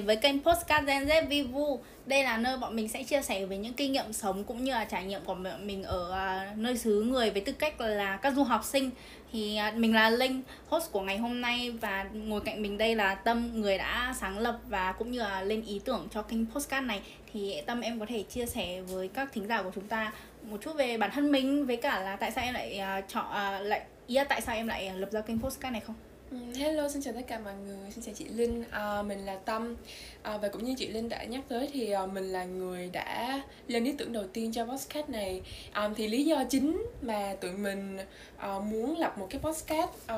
đến với kênh Postcard Gen Z Vivu. Đây là nơi bọn mình sẽ chia sẻ về những kinh nghiệm sống cũng như là trải nghiệm của bọn mình ở à, nơi xứ người với tư cách là các du học sinh. Thì à, mình là Linh, host của ngày hôm nay và ngồi cạnh mình đây là Tâm, người đã sáng lập và cũng như là lên ý tưởng cho kênh Postcard này. Thì Tâm em có thể chia sẻ với các thính giả của chúng ta một chút về bản thân mình với cả là tại sao em lại à, chọn lại ý là tại sao em lại lập ra kênh Postcard này không? Ừ, hello, xin chào tất cả mọi người, xin chào chị Linh, à, mình là Tâm. À, Và cũng như chị Linh đã nhắc tới thì à, mình là người đã lên ý tưởng đầu tiên cho podcast này. À, Thì lý do chính mà tụi mình à, muốn lập một cái podcast à,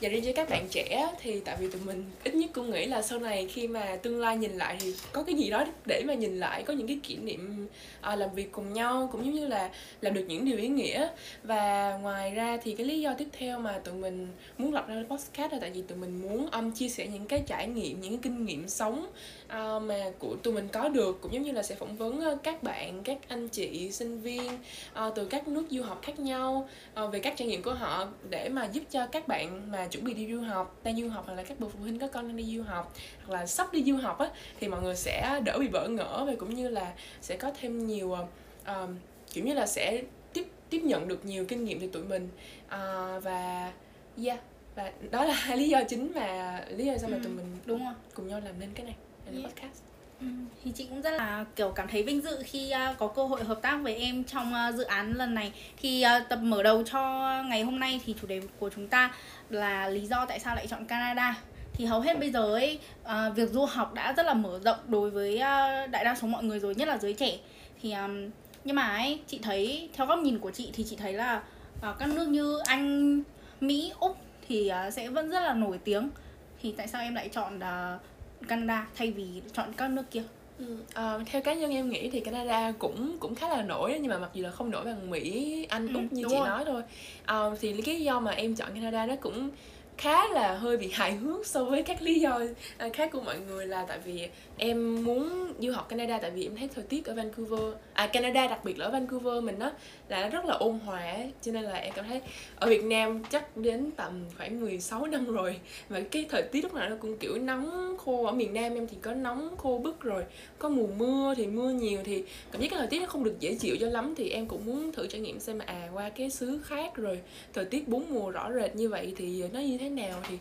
dành riêng cho các bạn trẻ Thì tại vì tụi mình ít nhất cũng nghĩ là sau này khi mà tương lai nhìn lại thì có cái gì đó để mà nhìn lại Có những cái kỷ niệm à, làm việc cùng nhau cũng giống như là làm được những điều ý nghĩa. Và ngoài ra thì cái lý do tiếp theo mà tụi mình muốn lập ra podcast podcast là tại vì tụi mình muốn um, chia sẻ những cái trải nghiệm những cái kinh nghiệm sống uh, mà của tụi mình có được cũng giống như là sẽ phỏng vấn uh, các bạn các anh chị sinh viên uh, từ các nước du học khác nhau uh, về các trải nghiệm của họ để mà giúp cho các bạn mà chuẩn bị đi du học đang du học hoặc là các bậc phụ huynh có con đang đi du học hoặc là sắp đi du học á thì mọi người sẽ đỡ bị bỡ ngỡ và cũng như là sẽ có thêm nhiều uh, kiểu như là sẽ tiếp tiếp nhận được nhiều kinh nghiệm từ tụi mình uh, và yeah và đó là hai lý do chính mà lý do sao mà ừ, tụi mình đúng rồi. cùng nhau làm nên cái này làm yeah. podcast. Ừ, thì chị cũng rất là kiểu cảm thấy vinh dự khi uh, có cơ hội hợp tác với em trong uh, dự án lần này. Thì uh, tập mở đầu cho ngày hôm nay thì chủ đề của chúng ta là lý do tại sao lại chọn Canada. Thì hầu hết bây giờ ấy uh, việc du học đã rất là mở rộng đối với uh, đại đa số mọi người rồi nhất là giới trẻ. Thì um, nhưng mà ấy chị thấy theo góc nhìn của chị thì chị thấy là uh, các nước như Anh Mỹ Úc thì uh, sẽ vẫn rất là nổi tiếng thì tại sao em lại chọn uh, Canada thay vì chọn các nước kia Ừ. Uh, theo cá nhân em nghĩ thì Canada cũng cũng khá là nổi nhưng mà mặc dù là không nổi bằng Mỹ, Anh, Úc ừ, như chị rồi. nói thôi. Uh, thì cái lý do mà em chọn Canada nó cũng khá là hơi bị hài hước so với các lý do à, khác của mọi người là tại vì em muốn du học Canada, tại vì em thấy thời tiết ở Vancouver à Canada, đặc biệt là ở Vancouver mình đó là nó rất là ôn hòa cho nên là em cảm thấy ở Việt Nam chắc đến tầm khoảng 16 năm rồi và cái thời tiết lúc nào nó cũng kiểu nóng khô. Ở miền Nam em thì có nóng khô bức rồi, có mùa mưa thì mưa nhiều thì cảm giác cái thời tiết nó không được dễ chịu cho lắm. Thì em cũng muốn thử trải nghiệm xem à qua cái xứ khác rồi, thời tiết bốn mùa rõ rệt như vậy thì nó như thế nào thì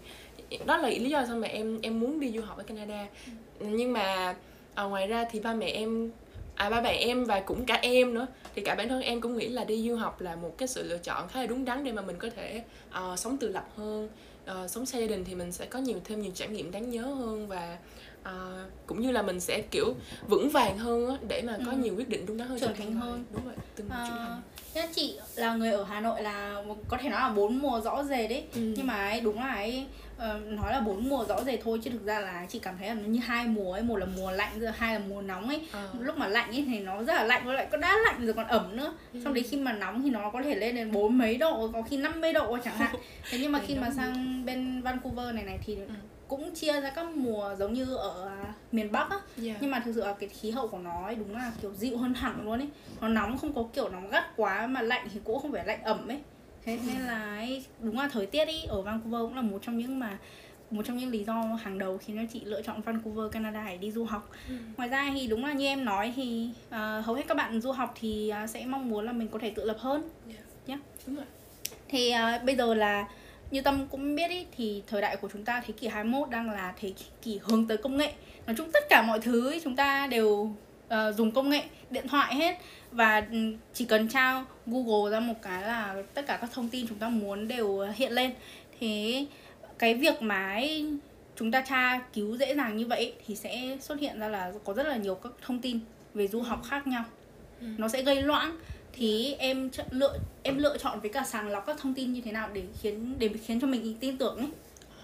đó là lý do sao mà em em muốn đi du học ở Canada. Nhưng mà à, ngoài ra thì ba mẹ em à ba mẹ em và cũng cả em nữa thì cả bản thân em cũng nghĩ là đi du học là một cái sự lựa chọn khá là đúng đắn để mà mình có thể uh, sống tự lập hơn uh, sống xa gia đình thì mình sẽ có nhiều thêm nhiều trải nghiệm đáng nhớ hơn và uh, cũng như là mình sẽ kiểu vững vàng hơn á để mà có ừ. nhiều quyết định đúng đắn hơn trưởng thành hơn. Đúng rồi từng uh, trưởng thành Thế chị là người ở Hà Nội là có thể nói là bốn mùa rõ rệt đấy ừ. nhưng mà ấy, đúng là ấy uh, nói là bốn mùa rõ rệt thôi chứ thực ra là chị cảm thấy là nó như hai mùa ấy. Một là mùa lạnh rồi hai là mùa nóng ấy. À. lúc mà lạnh ấy thì nó rất là lạnh với lại có đã lạnh rồi còn ẩm nữa. Ừ. xong đấy khi mà nóng thì nó có thể lên đến bốn mấy độ có khi 50 độ chẳng hạn. Thế nhưng mà khi mà sang bên Vancouver này này thì ừ cũng chia ra các mùa giống như ở à, miền Bắc á yeah. Dạ. nhưng mà thực sự là cái khí hậu của nó ấy đúng là kiểu dịu hơn hẳn luôn ấy nó nóng không có kiểu nóng gắt quá mà lạnh thì cũng không phải lạnh ẩm ấy thế nên là ấy, đúng là thời tiết ý ở Vancouver cũng là một trong những mà một trong những lý do hàng đầu khiến cho chị lựa chọn Vancouver Canada để đi du học ừ. ngoài ra thì đúng là như em nói thì uh, hầu hết các bạn du học thì uh, sẽ mong muốn là mình có thể tự lập hơn yeah. Dạ. Yeah. đúng rồi thì uh, bây giờ là như Tâm cũng biết ý, thì thời đại của chúng ta thế kỷ 21 đang là thế kỷ hướng tới công nghệ. Nói chung tất cả mọi thứ ý, chúng ta đều uh, dùng công nghệ điện thoại hết. Và ừ, chỉ cần trao Google ra một cái là tất cả các thông tin chúng ta muốn đều hiện lên. Thế cái việc mà ấy, chúng ta tra cứu dễ dàng như vậy thì sẽ xuất hiện ra là có rất là nhiều các thông tin về du học khác nhau. Ừ. nó sẽ gây loãng thì em lựa em lựa chọn với cả sàng lọc các thông tin như thế nào để khiến để khiến cho mình tin tưởng ấy.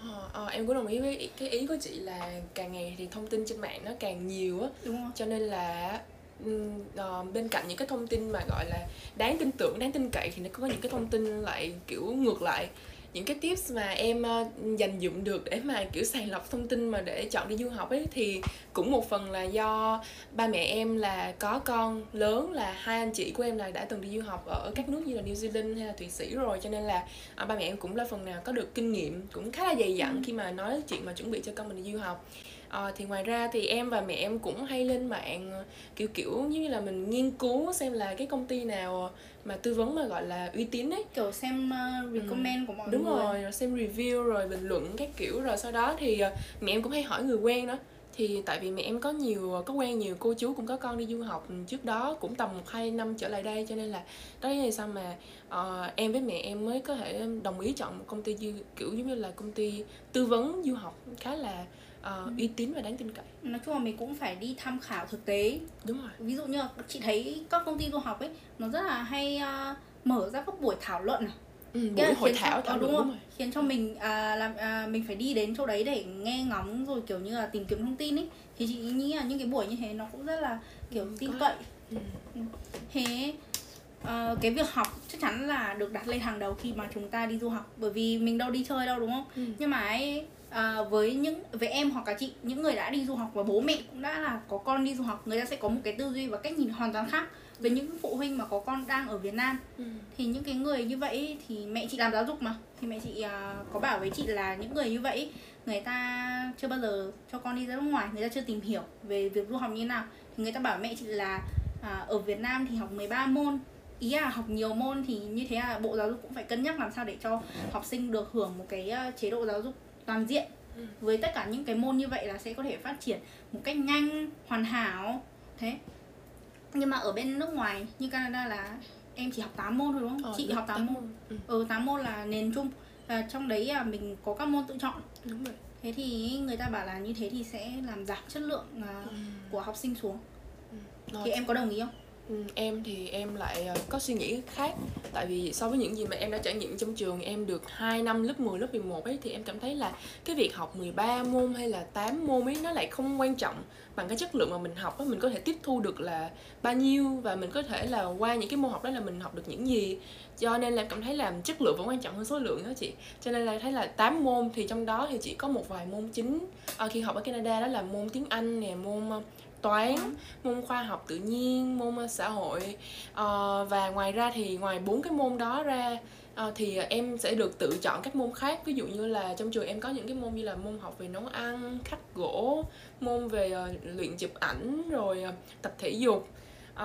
Ờ, ờ, em cũng đồng ý với cái ý của chị là càng ngày thì thông tin trên mạng nó càng nhiều á. Cho nên là uh, bên cạnh những cái thông tin mà gọi là đáng tin tưởng đáng tin cậy thì nó có những cái thông tin lại kiểu ngược lại những cái tips mà em uh, dành dụng được để mà kiểu sàng lọc thông tin mà để chọn đi du học ấy thì cũng một phần là do ba mẹ em là có con lớn là hai anh chị của em là đã từng đi du học ở các nước như là New Zealand hay là Thụy Sĩ rồi cho nên là uh, ba mẹ em cũng là phần nào có được kinh nghiệm cũng khá là dày dặn ừ. khi mà nói chuyện mà chuẩn bị cho con mình đi du học à, thì ngoài ra thì em và mẹ em cũng hay lên mạng kiểu kiểu giống như là mình nghiên cứu xem là cái công ty nào mà tư vấn mà gọi là uy tín ấy kiểu xem uh, recommend ừ. của mọi đúng người rồi rồi xem review rồi bình luận các kiểu rồi sau đó thì uh, mẹ em cũng hay hỏi người quen đó thì tại vì mẹ em có nhiều có quen nhiều cô chú cũng có con đi du học trước đó cũng tầm một hai năm trở lại đây cho nên là đó là sao mà uh, em với mẹ em mới có thể đồng ý chọn một công ty như kiểu giống như là công ty tư vấn du học khá là uh, uy tín và đáng tin cậy. Nói chung là mình cũng phải đi tham khảo thực tế. Đúng rồi. Ví dụ như là chị thấy các công ty du học ấy nó rất là hay uh, mở ra các buổi thảo luận này. Ừ, buổi hội thảo cho, thảo ờ, đúng, đúng rồi. khiến cho mình à, làm à, mình phải đi đến chỗ đấy để nghe ngóng rồi kiểu như là tìm kiếm thông tin ấy. Thì chị nghĩ là những cái buổi như thế nó cũng rất là kiểu tin cậy. Ừ. ừ. thế uh, cái việc học chắc chắn là được đặt lên hàng đầu khi mà chúng ta đi du học. Bởi vì mình đâu đi chơi đâu đúng không? Ừ. nhưng mà ấy à, với những với em hoặc cả chị những người đã đi du học và bố mẹ cũng đã là có con đi du học người ta sẽ có một cái tư duy và cách nhìn hoàn toàn khác với những phụ huynh mà có con đang ở Việt Nam. Ừ. thì những cái người như vậy thì mẹ chị làm giáo dục mà. Thì mẹ chị à, có bảo với chị là những người như vậy người ta chưa bao giờ cho con đi ra nước ngoài người ta chưa tìm hiểu về việc du học như thế nào. Thì người ta bảo mẹ chị là à, ở Việt Nam thì học 13 môn. Ý là học nhiều môn thì như thế là bộ giáo dục cũng phải cân nhắc làm sao để cho học sinh được hưởng một cái à, chế độ giáo dục toàn diện ừ. với tất cả những cái môn như vậy là sẽ có thể phát triển một cách nhanh hoàn hảo thế nhưng mà ở bên nước ngoài như Canada là em chỉ học 8 môn thôi đúng không? Ờ, chị học 8, 8 môn. môn. Ừ. ừ 8 môn là nền chung. À, trong đấy là mình có các môn tự chọn. Đúng rồi. Thế thì người ta bảo là như thế thì sẽ làm giảm chất lượng uh, ừ. của học sinh xuống. Ừ. Thì em có đồng ý không? Ừ, em thì em lại ờ, có suy nghĩ khác. Tại vì so với những gì mà em đã trải nghiệm trong trường em được 2 năm lớp 10 lớp 11 ấy thì em cảm thấy là cái việc học 13 môn hay là 8 môn ấy nó lại không quan trọng bằng cái chất lượng mà mình học ấy mình có thể tiếp thu được là bao nhiêu và mình có thể là qua những cái môn học đó là mình học được những gì. Cho nên là em cảm thấy là chất lượng vẫn quan trọng hơn số lượng đó chị. Cho nên là thấy là 8 môn thì trong đó thì chỉ có một vài môn chính. À, khi học ở Canada đó là môn tiếng Anh nè môn toán môn khoa học tự nhiên môn ờ, xã hội. Uh, và ngoài ra thì ngoài bốn cái môn đó ra uh, thì em sẽ được tự chọn các môn khác. Ví dụ như là trong trường em có những cái môn như là môn học về nấu ăn khắc gỗ môn về uh, luyện chụp ảnh rồi uh, tập thể dục. Uh,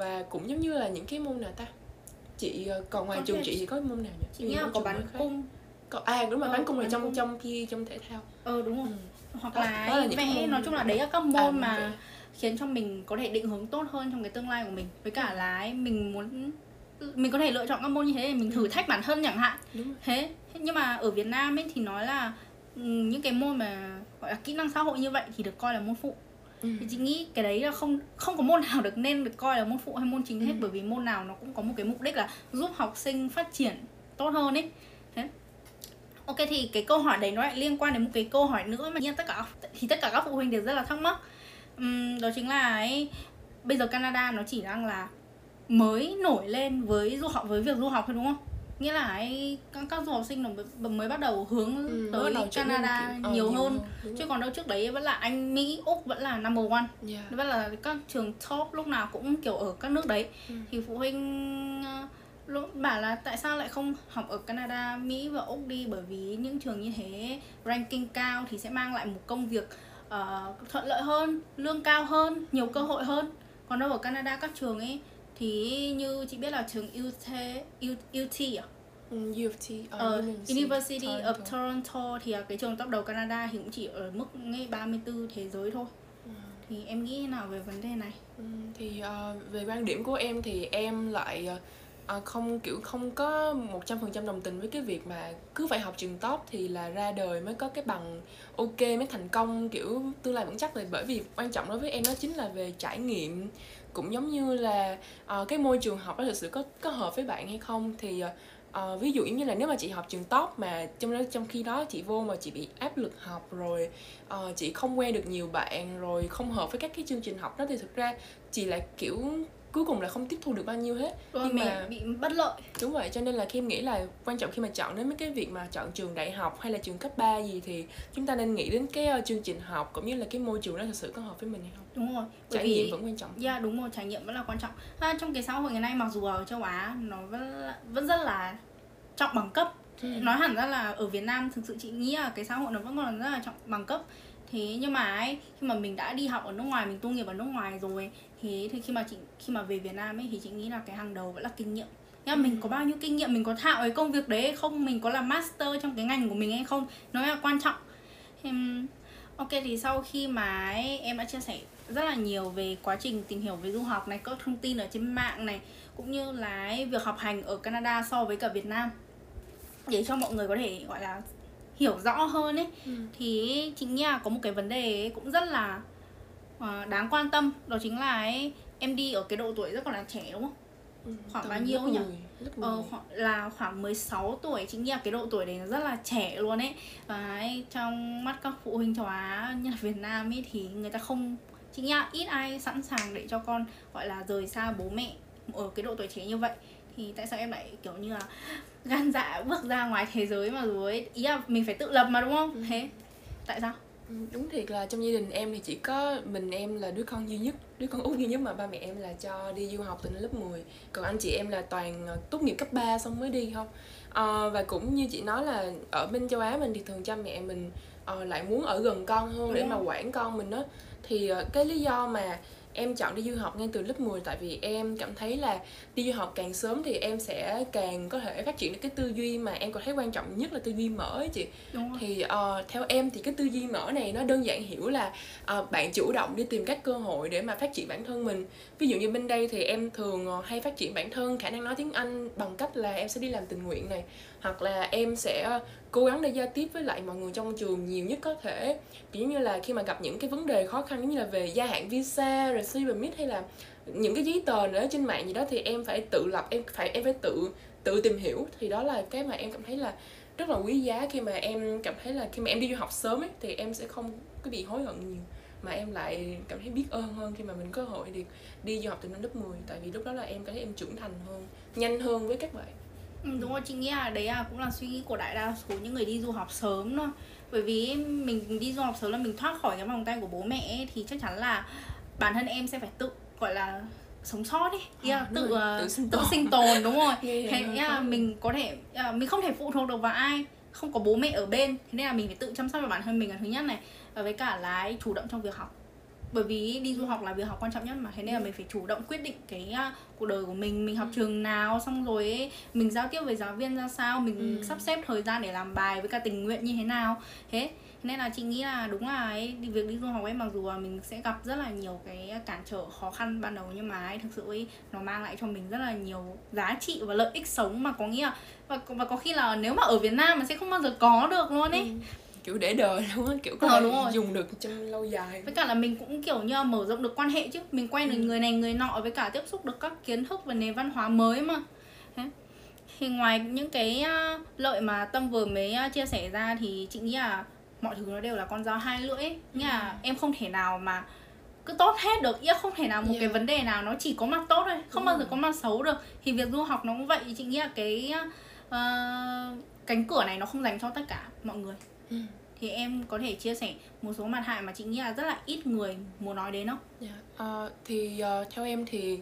và cũng giống như là những cái môn nào ta? Chị còn ngoài trường chị thì có môn nào nhỉ? Chị nghĩ là có bắn cung. Có à đúng rồi ờ, bắn cung là trong cung. trong PE trong thể thao. Ờ đúng rồi. Ừ. hoặc là, là vẽ nói chung là đấy là các môn à, mà vẽ khiến cho mình có thể định hướng tốt hơn trong cái tương lai của mình. Với cả là ấy, mình muốn mình có thể lựa chọn các môn như thế để mình thử ừ. thách bản thân chẳng hạn. Thế nhưng mà ở Việt Nam ấy thì nói là ừ, những cái môn mà gọi là kỹ năng xã hội như vậy thì được coi là môn phụ. Ừ. thì chị nghĩ cái đấy là không không có môn nào được nên được coi là môn phụ hay môn chính hết ừ. bởi vì môn nào nó cũng có một cái mục đích là giúp học sinh phát triển tốt hơn ấy. Thế. Ok thì cái câu hỏi đấy nó lại liên quan đến một cái câu hỏi nữa mà tất cả thì tất cả các phụ huynh đều rất là thắc mắc um, đó chính là ấy. Bây giờ Canada nó chỉ đang là mới nổi lên với du học với việc du học thôi đúng không? Nghĩa là ấy các, các du học sinh nó mới bắt đầu hướng ừ, tới Canada kiểu, nhiều uh, hơn. nhiều, chứ còn đâu trước đấy vẫn là Anh Mỹ Úc vẫn là number one. Yeah. vẫn là các trường top lúc nào cũng kiểu ở các nước đấy. Ừ. thì phụ huynh ờ, lúc bảo là tại sao lại không học ở Canada Mỹ và Úc đi? Bởi vì những trường như thế ranking cao thì sẽ mang lại một công việc uh, thuận lợi hơn lương cao hơn nhiều cơ hội hơn còn đâu ở Canada các trường ấy thì như chị biết là trường UT UT à Ừ, UT uh, University, Toronto. of Toronto thì cái trường top đầu Canada thì cũng chỉ ở mức ngay 34 thế giới thôi ừ. thì em nghĩ thế nào về vấn đề này ừ, thì uh, về quan điểm của em thì em lại uh, à, không kiểu không có một trăm phần trăm đồng tình với cái việc mà cứ phải học trường top thì là ra đời mới có cái bằng ok mới thành công kiểu tương lai vững chắc. Là bởi vì quan trọng đối với em đó chính là về trải nghiệm cũng giống như là uh, cái môi trường học đó thực sự có có hợp với bạn hay không. Thì uh, ví dụ như là nếu mà chị học trường top mà trong đó trong khi đó chị vô mà chị bị áp lực học rồi uh, chị không quen được nhiều bạn rồi không hợp với các cái chương trình học đó thì thực ra chị lại kiểu cuối cùng là không tiếp thu được bao nhiêu hết. Rồi nhưng mà bị bất lợi. Đúng vậy cho nên là khi em nghĩ là quan trọng khi mà chọn đến mấy cái việc mà chọn trường đại học hay là trường cấp 3 gì thì chúng ta nên nghĩ đến cái uh, chương trình học cũng như là cái môi trường đó thực sự có hợp với mình hay không? Đúng rồi trải vì, nghiệm vẫn quan trọng. Dạ yeah, đúng rồi trải nghiệm vẫn là quan trọng. Ha, trong cái xã hội ngày nay mặc dù ở châu Á nó vẫn vẫn rất là trọng bằng cấp. Ừ. nói hẳn ra là ở Việt Nam thực sự chị nghĩ là cái xã hội nó vẫn còn rất là trọng bằng cấp thế nhưng mà ấy khi mà mình đã đi học ở nước ngoài mình tu nghiệp ở nước ngoài rồi thế thì khi mà chị khi mà về Việt Nam ấy thì chị nghĩ là cái hàng đầu vẫn là kinh nghiệm. Nhưng mà mình có bao nhiêu kinh nghiệm mình có thạo cái công việc đấy hay không? Mình có là master trong cái ngành của mình hay không? Nó là quan trọng. Em ok thì sau khi mà ấy, em đã chia sẻ rất là nhiều về quá trình tìm hiểu về du học này các thông tin ở trên mạng này cũng như là ấy, việc học hành ở Canada so với cả Việt Nam. Để cho mọi người có thể gọi là hiểu rõ hơn ấy. Ừ. thì chị nghĩ là có một cái vấn đề cũng rất là uh, đáng quan tâm đó chính là ấy, em đi ở cái độ tuổi rất còn là trẻ đúng không? Ừ, khoảng bao nhiêu nhỉ? ờ, khoảng, là khoảng 16 tuổi chính là cái độ tuổi đấy nó rất là trẻ luôn ấy. Và ấy, trong mắt các phụ huynh châu Á như là Việt Nam ấy thì người ta không chính là ít ai sẵn sàng để cho con gọi là rời xa bố mẹ ở cái độ tuổi trẻ như vậy. Thì tại sao em lại kiểu như là gan dạ bước ra ngoài thế giới mà rồi ý là mình phải tự lập mà đúng không? Ừ. thế tại sao? Ừ, đúng thiệt là trong gia đình em thì chỉ có mình em là đứa con duy nhất đứa con út duy nhất mà ba mẹ em là cho đi du học từ lớp 10 còn anh chị em là toàn ờ, tốt nghiệp cấp 3 xong mới đi không? À, và cũng như chị nói là ở bên châu Á mình thì thường cha mẹ mình uh, lại muốn ở gần con hơn để mà quản con mình đó thì uh, cái lý do mà em chọn đi du học ngay từ lớp 10 tại vì em cảm thấy là đi du học càng sớm thì em sẽ càng có thể phát triển được cái tư duy mà em còn thấy quan trọng nhất là tư duy mở ấy chị. Thì uh, theo em thì cái tư duy mở này nó đơn giản hiểu là uh, bạn chủ động đi tìm các cơ hội để mà phát triển bản thân mình. Ví dụ như bên đây thì em thường uh, hay phát triển bản thân khả năng nói tiếng anh bằng cách là em sẽ đi làm tình nguyện này hoặc là em sẽ cố gắng để giao tiếp với lại mọi người trong trường nhiều nhất có thể. Kiểu như là khi mà gặp những cái vấn đề khó khăn như là về gia hạn visa, rồi suy permit hay là những cái giấy tờ nữa trên mạng gì đó thì em phải tự lập, em phải em phải tự tự tìm hiểu. Thì đó là cái mà em cảm thấy là rất là quý giá khi mà em cảm thấy là khi mà em đi du học sớm ấy, thì em sẽ không có bị hối hận nhiều. Mà em lại cảm thấy biết ơn hơn khi mà mình có cơ hội được đi du học từ năm lớp 10 tại vì lúc đó là em cảm thấy em trưởng thành hơn, nhanh hơn với các bạn. Ừ, đúng rồi chị nghĩ là đấy là cũng là suy nghĩ của đại đa số những người đi du học sớm thôi. Bởi vì mình đi du học sớm là mình thoát khỏi cái vòng tay của bố mẹ ấy, thì chắc chắn là bản thân em sẽ phải tự gọi là sống sót đi à, tự, rồi, tự, sinh tự sinh tồn đúng rồi. Thế là mình có thể uh, mình không thể phụ thuộc được vào ai không có bố mẹ ở bên. Thế nên là mình phải tự chăm sóc cho bản thân mình là thứ nhất này. Và với cả là chủ động trong việc học bởi vì đi du học là việc học quan trọng nhất mà thế nên là mình phải chủ động quyết định cái uh, cuộc đời của mình mình học ừ. trường nào xong rồi ấy, mình giao tiếp với giáo viên ra sao mình ừ. sắp xếp thời gian để làm bài với cả tình nguyện như thế nào thế nên là chị nghĩ là đúng là ấy việc đi du học ấy mặc dù là mình sẽ gặp rất là nhiều cái cản trở khó khăn ban đầu nhưng mà ấy thực sự ấy nó mang lại cho mình rất là nhiều giá trị và lợi ích sống mà có nghĩa và, và có khi là nếu mà ở Việt Nam mà sẽ không bao giờ có được luôn ấy ừ kiểu để đời luôn á kiểu có ờ, đúng rồi. dùng được trong lâu dài. Với cả là mình cũng kiểu như mở rộng được quan hệ chứ. Mình quen được ừ. người này người nọ với cả tiếp xúc được các kiến thức và nền văn hóa mới mà. Thì ngoài những cái lợi mà tâm vừa mới chia sẻ ra thì chị nghĩ là mọi thứ nó đều là con dao hai lưỡi ấy. nghĩa là ừ. em không thể nào mà cứ tốt hết được. Nghĩa không thể nào một yeah. cái vấn đề nào nó chỉ có mặt tốt thôi. Không Đúng bao giờ có mặt xấu được. Thì việc du học nó cũng vậy. Chị nghĩ là cái uh, cánh cửa này nó không dành cho tất cả mọi người Ừ. thì em có thể chia sẻ một số mặt hại mà chị nghĩ là rất là ít người muốn nói đến không? Yeah. Dạ, uh, thì uh, theo em thì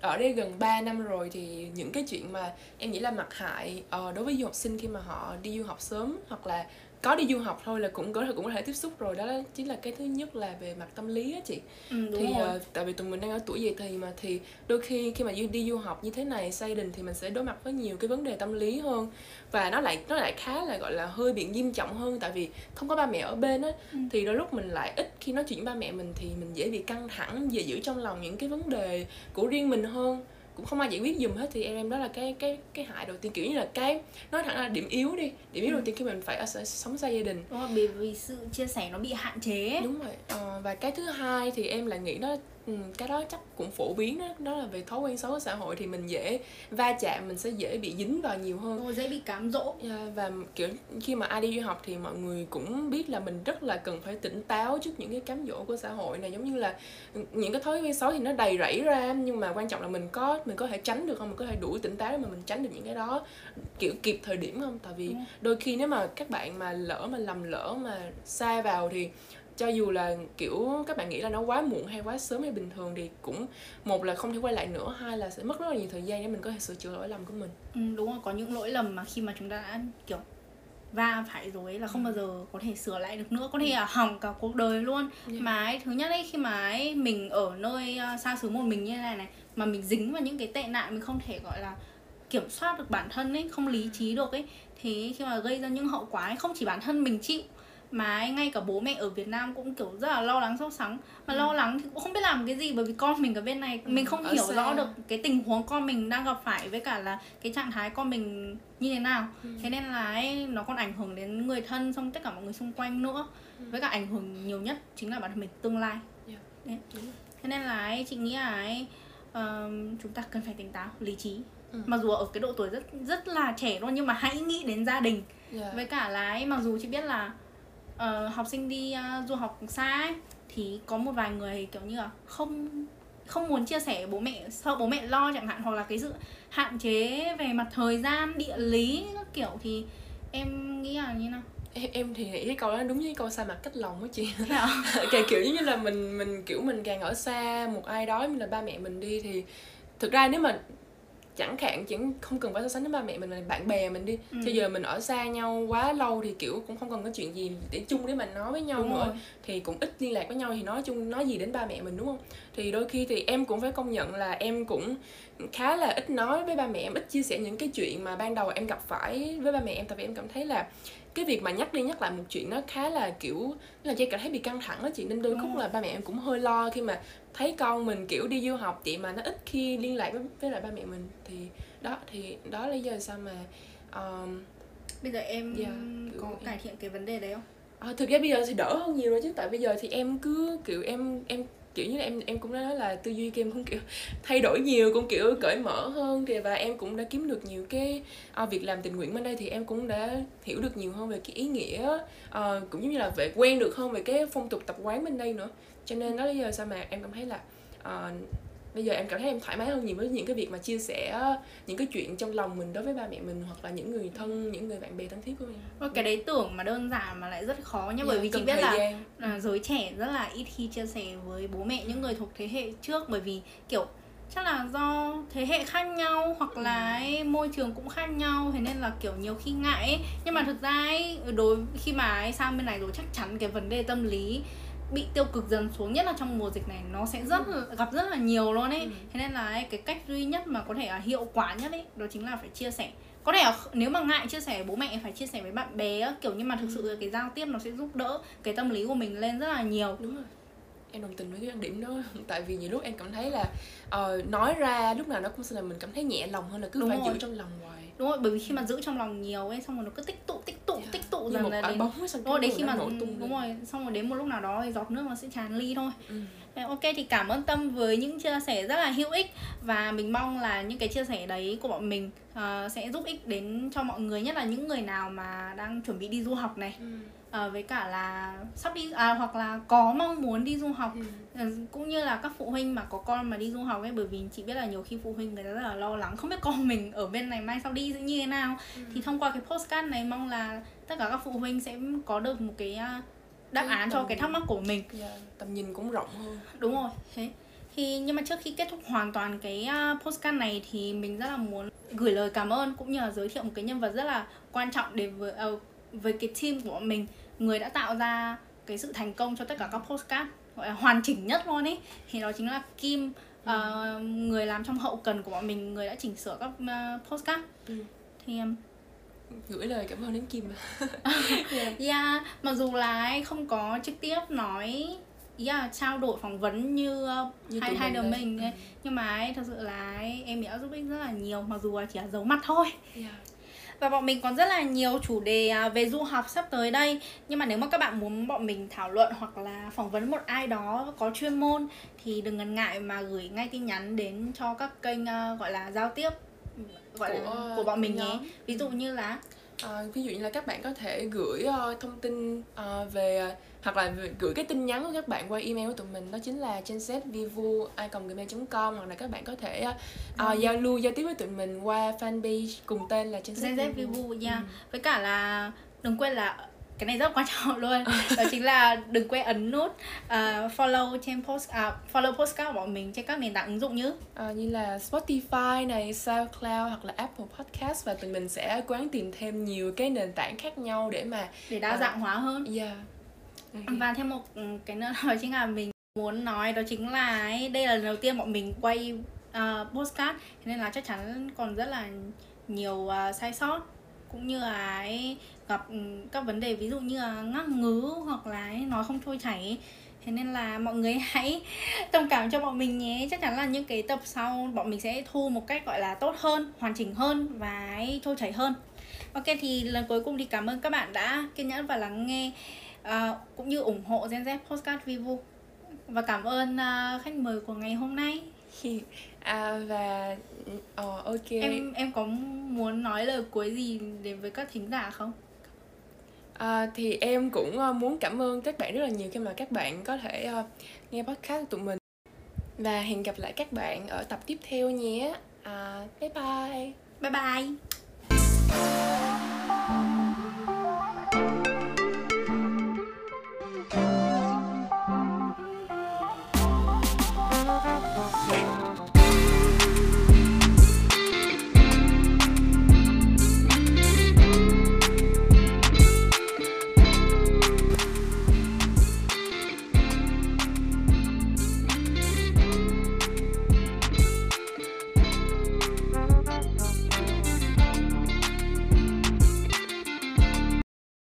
ở đây gần 3 năm rồi thì những cái chuyện mà em nghĩ là mặt hại uh, đối với du học sinh khi mà họ đi du học sớm hoặc là có đi du học thôi là cũng có thể cũng có thể tiếp xúc rồi. Đó chính là cái thứ nhất là về mặt tâm lý á chị. Ừ, thì uh, tại vì tụi mình đang ở tuổi dậy thì mà thì đôi khi khi mà đi du học như thế này xây đình thì mình sẽ đối mặt với nhiều cái vấn đề tâm lý hơn. Và nó lại nó lại khá là gọi là hơi bị nghiêm trọng hơn tại vì không có ba mẹ ở bên á. Ừ. thì đôi lúc mình lại ít khi nói chuyện với ba mẹ mình thì mình dễ bị căng thẳng về giữ trong lòng những cái vấn đề của riêng mình hơn cũng không ai giải quyết dùm hết thì em em đó là cái cái cái hại đầu tiên. Kiểu như là cái nói thẳng là điểm yếu đi điểm yếu ừ. đầu tiên khi mình phải ở sống xa gia đình. Đúng rồi vì, vì sự chia sẻ nó bị hạn chế. Đúng rồi à, và cái thứ hai thì em lại nghĩ đó Ừ, cái đó chắc cũng phổ biến đó đó là về thói quen xấu của xã hội thì mình dễ va chạm mình sẽ dễ bị dính vào nhiều hơn. Rồi, dễ bị cám dỗ. Yeah, dạ, và kiểu khi mà ai đi du học thì mọi người cũng biết là mình rất là cần phải tỉnh táo trước những cái cám dỗ của xã hội này giống như là những cái thói quen xấu thì nó đầy rẫy ra nhưng mà quan trọng là mình có mình có thể tránh được không? Mình có thể đủ tỉnh táo để mà mình tránh được những cái đó kiểu kịp thời điểm không? Tại vì đôi khi nếu mà các bạn mà lỡ mà lầm lỡ mà sai vào thì cho dù là kiểu các bạn nghĩ là nó quá muộn hay quá sớm hay bình thường thì cũng một là không thể quay lại nữa hai là sẽ mất rất là nhiều thời gian để mình có thể sửa chữa lỗi lầm của mình. Ừ, đúng rồi có những lỗi lầm mà khi mà chúng ta đã kiểu va phải rồi ấy là không bao giờ có thể sửa lại được nữa có thể là hỏng cả cuộc đời luôn. Yeah. mà ấy, thứ nhất ấy khi mà ấy mình ở nơi uh, xa xứ một mình như thế này này mà mình dính vào những cái tệ nạn mình không thể gọi là kiểm soát được bản thân ấy không lý trí được ấy thì khi mà gây ra những hậu quả ấy không chỉ bản thân mình chịu mà ngay cả bố mẹ ở Việt Nam cũng kiểu rất là lo lắng sốt sắng mà ừ. lo lắng thì cũng không biết làm cái gì bởi vì con mình ở bên này ừ. mình không hiểu xa. rõ được cái tình huống con mình đang gặp phải với cả là cái trạng thái con mình như thế nào ừ. thế nên là ấy, nó còn ảnh hưởng đến người thân xong tất cả mọi người xung quanh nữa ừ. với cả ảnh hưởng nhiều nhất chính là bản thân mình tương lai yeah. Đấy. thế nên là ấy, chị nghĩ là ấy, uh, chúng ta cần phải tỉnh táo lý trí ừ. mặc dù ở cái độ tuổi rất rất là trẻ luôn nhưng mà hãy nghĩ đến gia đình yeah. với cả là ấy, mặc dù chị biết là uh, học sinh đi uh, du học xa ấy, thì có một vài người kiểu như là không không muốn chia sẻ bố mẹ sợ bố mẹ lo chẳng hạn hoặc là cái sự hạn chế về mặt thời gian địa lý các kiểu thì em nghĩ là như nào? Em, em thì nghĩ cái câu đó đúng với câu xa mặt cách lòng á chị. Kể kiểu như là mình mình kiểu mình càng ở xa một ai đó như là ba mẹ mình đi thì thực ra nếu mà chẳng hạn chẳng không cần phải so sánh với ba mẹ mình là bạn bè mình đi ừ. bây giờ mình ở xa nhau quá lâu thì kiểu cũng không còn có chuyện gì để chung để mình nói với nhau đúng nữa rồi. thì cũng ít liên lạc với nhau thì nói chung nói gì đến ba mẹ mình đúng không thì đôi khi thì em cũng phải công nhận là em cũng khá là ít nói với ba mẹ em ít chia sẻ những cái chuyện mà ban đầu em gặp phải với ba mẹ em tại vì em cảm thấy là cái việc mà nhắc đi nhắc lại một chuyện nó khá là kiểu là dây cảm thấy bị căng thẳng đó chị. Nên đôi lúc là ba mẹ em cũng hơi lo khi mà thấy con mình kiểu đi du học chị mà nó ít khi liên lạc với, với lại ba mẹ mình. Thì đó thì đó là lý do sao mà um, bây giờ em yeah, có em... cải thiện cái vấn đề đấy không? À, thực ra bây giờ thì đỡ hơn nhiều rồi chứ. Tại bây giờ thì em cứ kiểu em em kiểu như là em em cũng đã nói là tư duy của em cũng kiểu thay đổi nhiều cũng kiểu cởi mở hơn thì và em cũng đã kiếm được nhiều cái uh, việc làm tình nguyện bên đây thì em cũng đã hiểu được nhiều hơn về cái ý nghĩa uh, cũng giống như là về quen được hơn về cái phong tục tập quán bên đây nữa. Cho nên đó là lý do sao mà em cảm thấy là uh, bây giờ em cảm thấy em thoải mái hơn nhiều với những cái việc mà chia sẻ những cái chuyện trong lòng mình đối với ba mẹ mình hoặc là những người thân những người bạn bè thân thiết của mình. Cái đấy tưởng mà đơn giản mà lại rất khó nhá bởi yeah, dạ, vì chị biết là à, giới trẻ rất là ít khi chia sẻ với bố mẹ những người thuộc thế hệ trước bởi vì kiểu chắc là do thế hệ khác nhau hoặc là ấy, môi trường cũng khác nhau thế nên là kiểu nhiều khi ngại ấy. nhưng mà thực ra ấy, đối khi mà ấy sang bên này rồi chắc chắn cái vấn đề tâm lý bị tiêu cực dần xuống nhất là trong mùa dịch này nó sẽ rất là, gặp rất là nhiều luôn ấy ừ. thế nên là ấy, cái cách duy nhất mà có thể là hiệu quả nhất ấy đó chính là phải chia sẻ có thể là nếu mà ngại chia sẻ với bố mẹ phải chia sẻ với bạn bè kiểu như mà thực sự ừ. cái giao tiếp nó sẽ giúp đỡ cái tâm lý của mình lên rất là nhiều đúng rồi em đồng tình với cái quan điểm đó tại vì nhiều lúc em cảm thấy là uh, nói ra lúc nào nó cũng sẽ là mình cảm thấy nhẹ lòng hơn là cứ Đúng phải rồi. giữ trong lòng hoài đúng rồi bởi vì khi mà giữ trong lòng nhiều ấy xong rồi nó cứ tích tụ tích tụ yeah. tích tụ dần là đến bóng rồi đến khi mà đúng rồi xong rồi đến một lúc nào đó thì giọt nước nó sẽ tràn ly thôi. Ừ. ok thì cảm ơn tâm với những chia sẻ rất là hữu ích. Và mình mong là những cái chia sẻ đấy của bọn mình uh, sẽ giúp ích đến cho mọi người nhất là những người nào mà đang chuẩn bị đi du học này. Ừ à, với cả là sắp đi à, hoặc là có mong muốn đi du học. Ừ. Ờ, cũng như là các phụ huynh mà có con mà đi du học ấy bởi vì chị biết là nhiều khi phụ huynh người ta rất là lo lắng không biết con mình ở bên này mai sau đi sẽ như thế nào. Ừ. thì thông qua cái postcard này mong là tất cả các phụ huynh sẽ có được một cái à, đáp án cho cái thắc mắc của mình. Yeah, dạ, tầm nhìn cũng rộng hơn. Đúng rồi thế. Thì nhưng mà trước khi kết thúc hoàn toàn cái uh, postcard này thì mình rất là muốn gửi lời cảm ơn cũng như là giới thiệu một cái nhân vật rất là quan trọng để với uh, với cái team của mình người đã tạo ra cái sự thành công cho tất cả các postcard gọi là hoàn chỉnh nhất luôn ấy thì đó chính là Kim uh, người làm trong hậu cần của bọn mình người đã chỉnh sửa các uh, postcard ừ. thì um, gửi lời cảm ơn đến Kim yeah. yeah mặc dù là ấy không có trực tiếp nói yeah, trao đổi phỏng vấn như, uh, như hai hai đứa mình ấy. Ừ. nhưng mà ấy, thật sự là ấy, em đã giúp ích rất là nhiều mặc dù là chỉ là giấu mặt thôi yeah và bọn mình còn rất là nhiều chủ đề à, về du học sắp tới đây. Nhưng mà nếu mà các bạn muốn bọn mình thảo luận hoặc là phỏng vấn một ai đó có chuyên môn thì đừng ngần ngại mà gửi ngay tin nhắn đến cho các kênh uh, gọi là giao tiếp gọi của, là của bọn mình nhé. ví dụ như là À, ví dụ như là các bạn có thể gửi uh, thông tin uh, về hoặc là gửi cái tin nhắn của các bạn qua email của tụi mình đó chính là genzetvivu.gmail.com hoặc là các bạn có thể uh, uh, giao lưu giao tiếp với tụi mình qua fanpage cùng tên là genzetvivu yeah. ừ. với cả là đừng quên là cái này rất quan trọng luôn đó chính là đừng quên ấn nút uh, follow trên post uh, follow postcard của bọn mình trên các nền tảng ứng dụng như uh, như là Spotify này, SoundCloud hoặc là Apple Podcast và tụi mình sẽ gắng tìm thêm nhiều cái nền tảng khác nhau để mà để đa dạng uh, hóa hơn. Yeah. Okay. Và thêm một ừ, cái nữa đó chính là mình muốn nói đó chính là ấy, đây là lần đầu tiên bọn mình quay uh, postcard nên là chắc chắn còn rất là nhiều uh, sai sót cũng như là ấy, gặp ừ, các vấn đề ví dụ như là ngắc ngứ hoặc là ấy, nói không trôi chảy thế nên là mọi người hãy thông cảm cho bọn mình nhé. Chắc chắn là những cái tập sau bọn mình sẽ thu một cách gọi là tốt hơn hoàn chỉnh hơn và ấy, trôi chảy hơn. Ok thì lần cuối cùng thì cảm ơn các bạn đã kiên nhẫn và lắng nghe uh, cũng như ủng hộ Gen Z Postcard Vivo. Và cảm ơn uh, khách mời của ngày hôm nay. à, và uh, ok em em có muốn nói lời cuối gì đến với các thính giả không À, thì em cũng uh, muốn cảm ơn các bạn rất là nhiều khi mà các bạn có thể uh, nghe podcast của tụi mình và hẹn gặp lại các bạn ở tập tiếp theo nhé. À, bye bye. Bye bye.